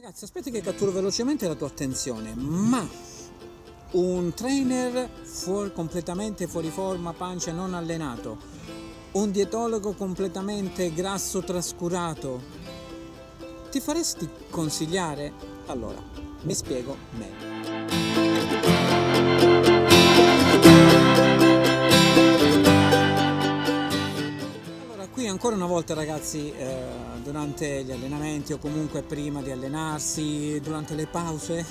ragazzi, aspetti che catturo velocemente la tua attenzione, ma un trainer fuori, completamente fuori forma, pancia, non allenato, un dietologo completamente grasso, trascurato, ti faresti consigliare? Allora, mi spiego meglio. Ancora una volta ragazzi, eh, durante gli allenamenti o comunque prima di allenarsi, durante le pause,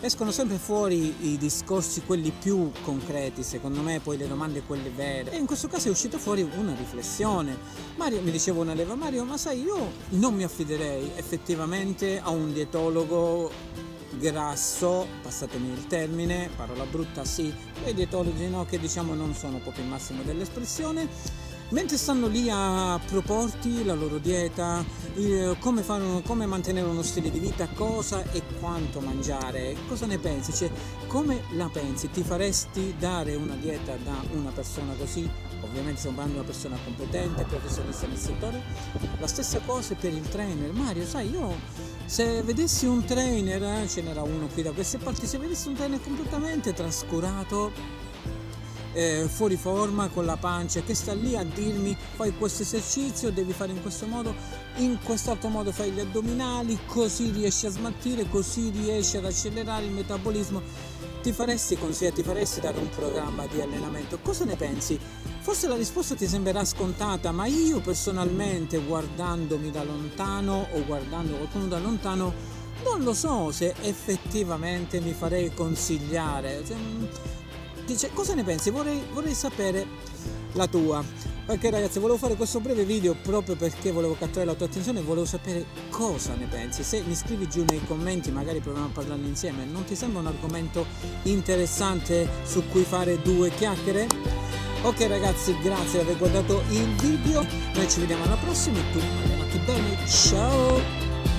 escono sempre fuori i discorsi, quelli più concreti, secondo me, poi le domande quelle vere. E in questo caso è uscita fuori una riflessione. Mario, mi diceva una leva, Mario, ma sai, io non mi affiderei effettivamente a un dietologo grasso, passatemi il termine, parola brutta sì, quei dietologi no, che diciamo non sono proprio il massimo dell'espressione mentre stanno lì a proporti la loro dieta, come, fare, come, mantenere uno stile di vita, cosa e quanto mangiare, cosa ne pensi? Cioè, come la pensi? Ti faresti dare una dieta da una persona così? Ovviamente stiamo parlando di una persona competente, professionista nel settore. La stessa cosa per il trainer. Mario, sai, io se vedessi un trainer, eh, ce n'era uno qui da queste parti, se vedessi un trainer completamente trascurato, eh, fuori forma con la pancia che sta lì a dirmi fai questo esercizio, devi fare in questo modo, in quest'altro modo fai gli addominali, così riesci a smaltire, così riesci ad accelerare il metabolismo. Ti faresti consigliare, ti faresti dare un programma di allenamento? Cosa ne pensi? Forse la risposta ti sembrerà scontata, ma io personalmente guardandomi da lontano o guardando qualcuno da lontano non lo so se effettivamente mi farei consigliare. Dice, cosa ne pensi? Vorrei, vorrei sapere la tua. Ok ragazzi, volevo fare questo breve video proprio perché volevo catturare la tua attenzione e volevo sapere cosa ne pensi. Se mi scrivi giù nei commenti, magari proviamo a parlarne insieme. Non ti sembra un argomento interessante su cui fare due chiacchiere? Ok ragazzi, grazie di aver guardato il video. Noi ci vediamo alla prossima e tu bene. Ciao!